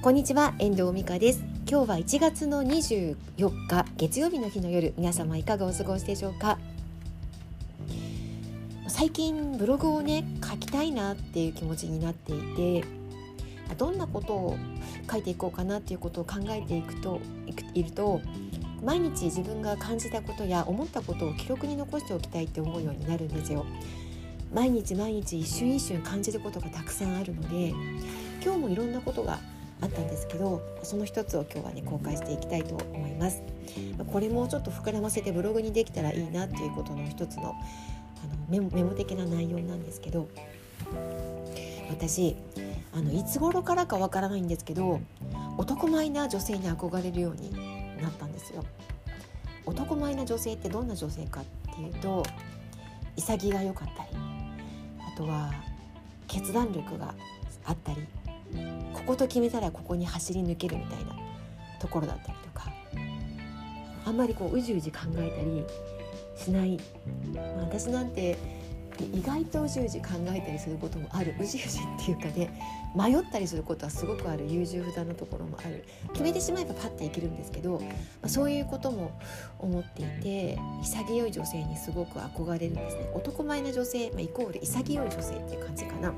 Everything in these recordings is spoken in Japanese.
こんにちは遠藤美香です。今日は1月の24日月曜日の日の夜皆様いかがお過ごしでしょうか？最近ブログをね書きたいなっていう気持ちになっていてどんなことを書いていこうかなっていうことを考えていくといると毎日自分が感じたことや思ったことを記録に残しておきたいって思うようになるんですよ。毎日毎日一瞬一瞬感じることがたくさんあるので今日もいろんなことがあったんですけどその一つを今日はね公開していきたいと思います。これもちょっと膨らませてブログにできたらいいなっていうことの一つのあのメモメモ的な内容なんですけど私あのいつ頃からかわからないんですけど男前な女性に憧れるようになったんですよ。男前な女性ってどんな女性かっていうと潔が良かったりあとは決断力があったりここと決めたらここに走り抜けるみたいなところだったりとかあんまりこううじうじ考えたりしない、まあ、私なんて意外とうじうじ考えたりすることもある。うじうじっていうかね迷ったりすることはすごくある優柔不断なところもある。決めてしまえばパッていけるんですけど、まあ、そういうことも思っていて潔い女性にすごく憧れるんですね。男前な女性、まあ、イコール潔い女性っていう感じかな。っ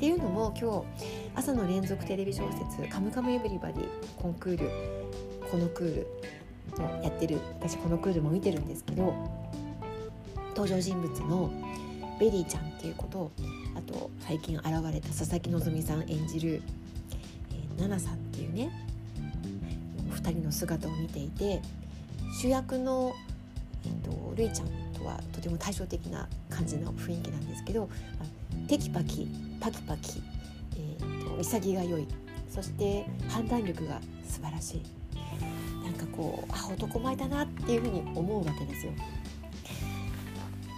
ていうのも今日朝の連続テレビ小説「カムカムエヴリバディ」コンクールこのクールやってる私このクールも見てるんですけど登場人物のベリーちゃんっていうことあと最近現れた佐々木希さん演じる、えー、奈々さんっていうねお二人の姿を見ていて主役の、えーと、るいちゃんとはとても対照的な感じの雰囲気なんですけど、まあ、テキパキパキパキ、えーと、と潔が良いそして判断力が素晴らしいなんかこうあ男前だなっていうふうに思うわけですよ。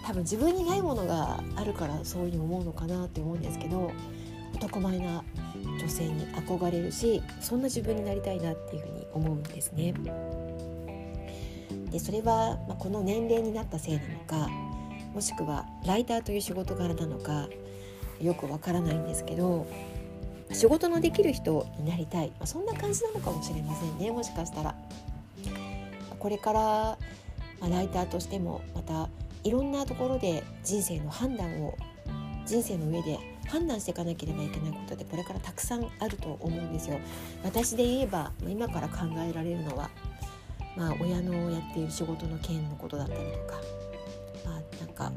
多分自分にないものがあるからそういうふうに思うのかなって思うんですけど男前な女性に憧れるしそんな自分になりたいなっていうふうに思うんですね。でそれは、まあ、この年齢になったせいなのかもしくはライターという仕事柄なのかよくわからないんですけど仕事のできる人になりたい、まあ、そんな感じなのかもしれませんねもしかしたら。これから、まあ、ライターとしてもまたいろんなところで人生の判断を人生の上で判断していかなければいけないことでこれからたくさんあると思うんですよ。私で言えば今から考えられるのは、まあ、親のやっている仕事の件のことだったりとか、まあ、なんか、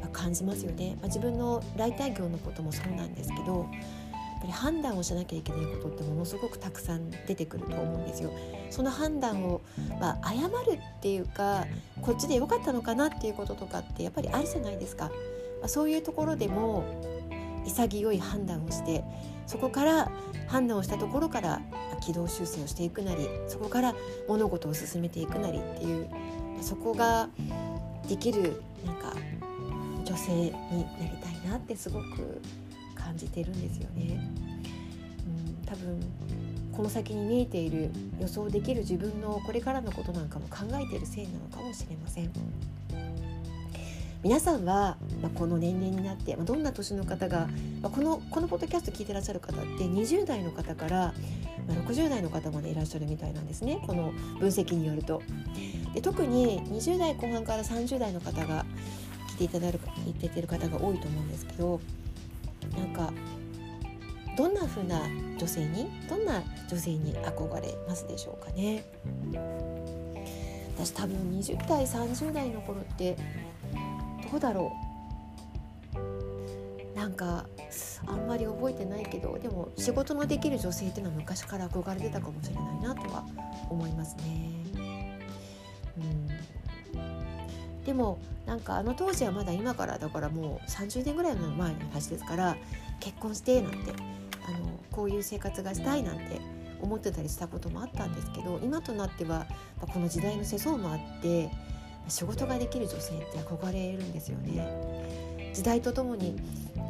まあ、感じますよね、まあ、自分の来タ業のこともそうなんですけどやっぱり判断をしなきゃいけないことってものすごくたくさん出てくると思うんですよ。その判断を、まあ、誤るっていうかこっちで良かったのかなっていうこととかってやっぱりあるじゃないですか。そういうところでも潔い判断をしてそこから判断をしたところから軌道修正をしていくなりそこから物事を進めていくなりっていうそこができるなんか女性になりたいなってすごく感じてるんですよね。うん、多分この先に見えている予想できる自分のこれからのことなんかも考えているせいなのかもしれません。皆さんは、まあ、この年齢になって、まあ、どんな年の方が、まあ、このこのポッドキャスト聞いてらっしゃる方って20代の方から、まあ、60代の方までいらっしゃるみたいなんですねこの分析によると。で特に20代後半から30代の方が来ていただるいてる方が多いと思うんですけどなんかどんな風な女性にどんな女性に憧れますでしょうかね？私多分20代30代の頃ってどうだろう？なんかあんまり覚えてないけどでも仕事のできる女性っていうのは昔から憧れてたかもしれないなとは思いますね。うん。でもなんかあの当時はまだ今からだからもう30年ぐらい前の話ですから結婚してなんてあのこういう生活がしたいなんて思ってたりしたこともあったんですけど今となってはこの時代の世相もあって仕事ができる女性って憧れるんですよね。時代とともに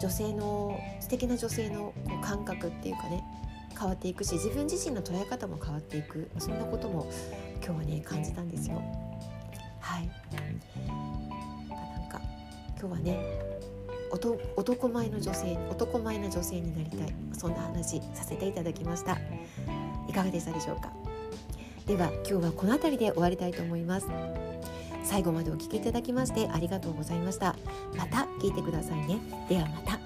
女性の素敵な女性のこう感覚っていうかね変わっていくし自分自身の捉え方も変わっていくそんなことも今日はね感じたんですよ。はい今日はね男前の女性男前な女性になりたい。そんな話させていただきました。いかがでしたでしょうか？では今日はこの辺りで終わりたいと思います。最後までお聴きいただきましてありがとうございました。また聞いてくださいね。ではまた。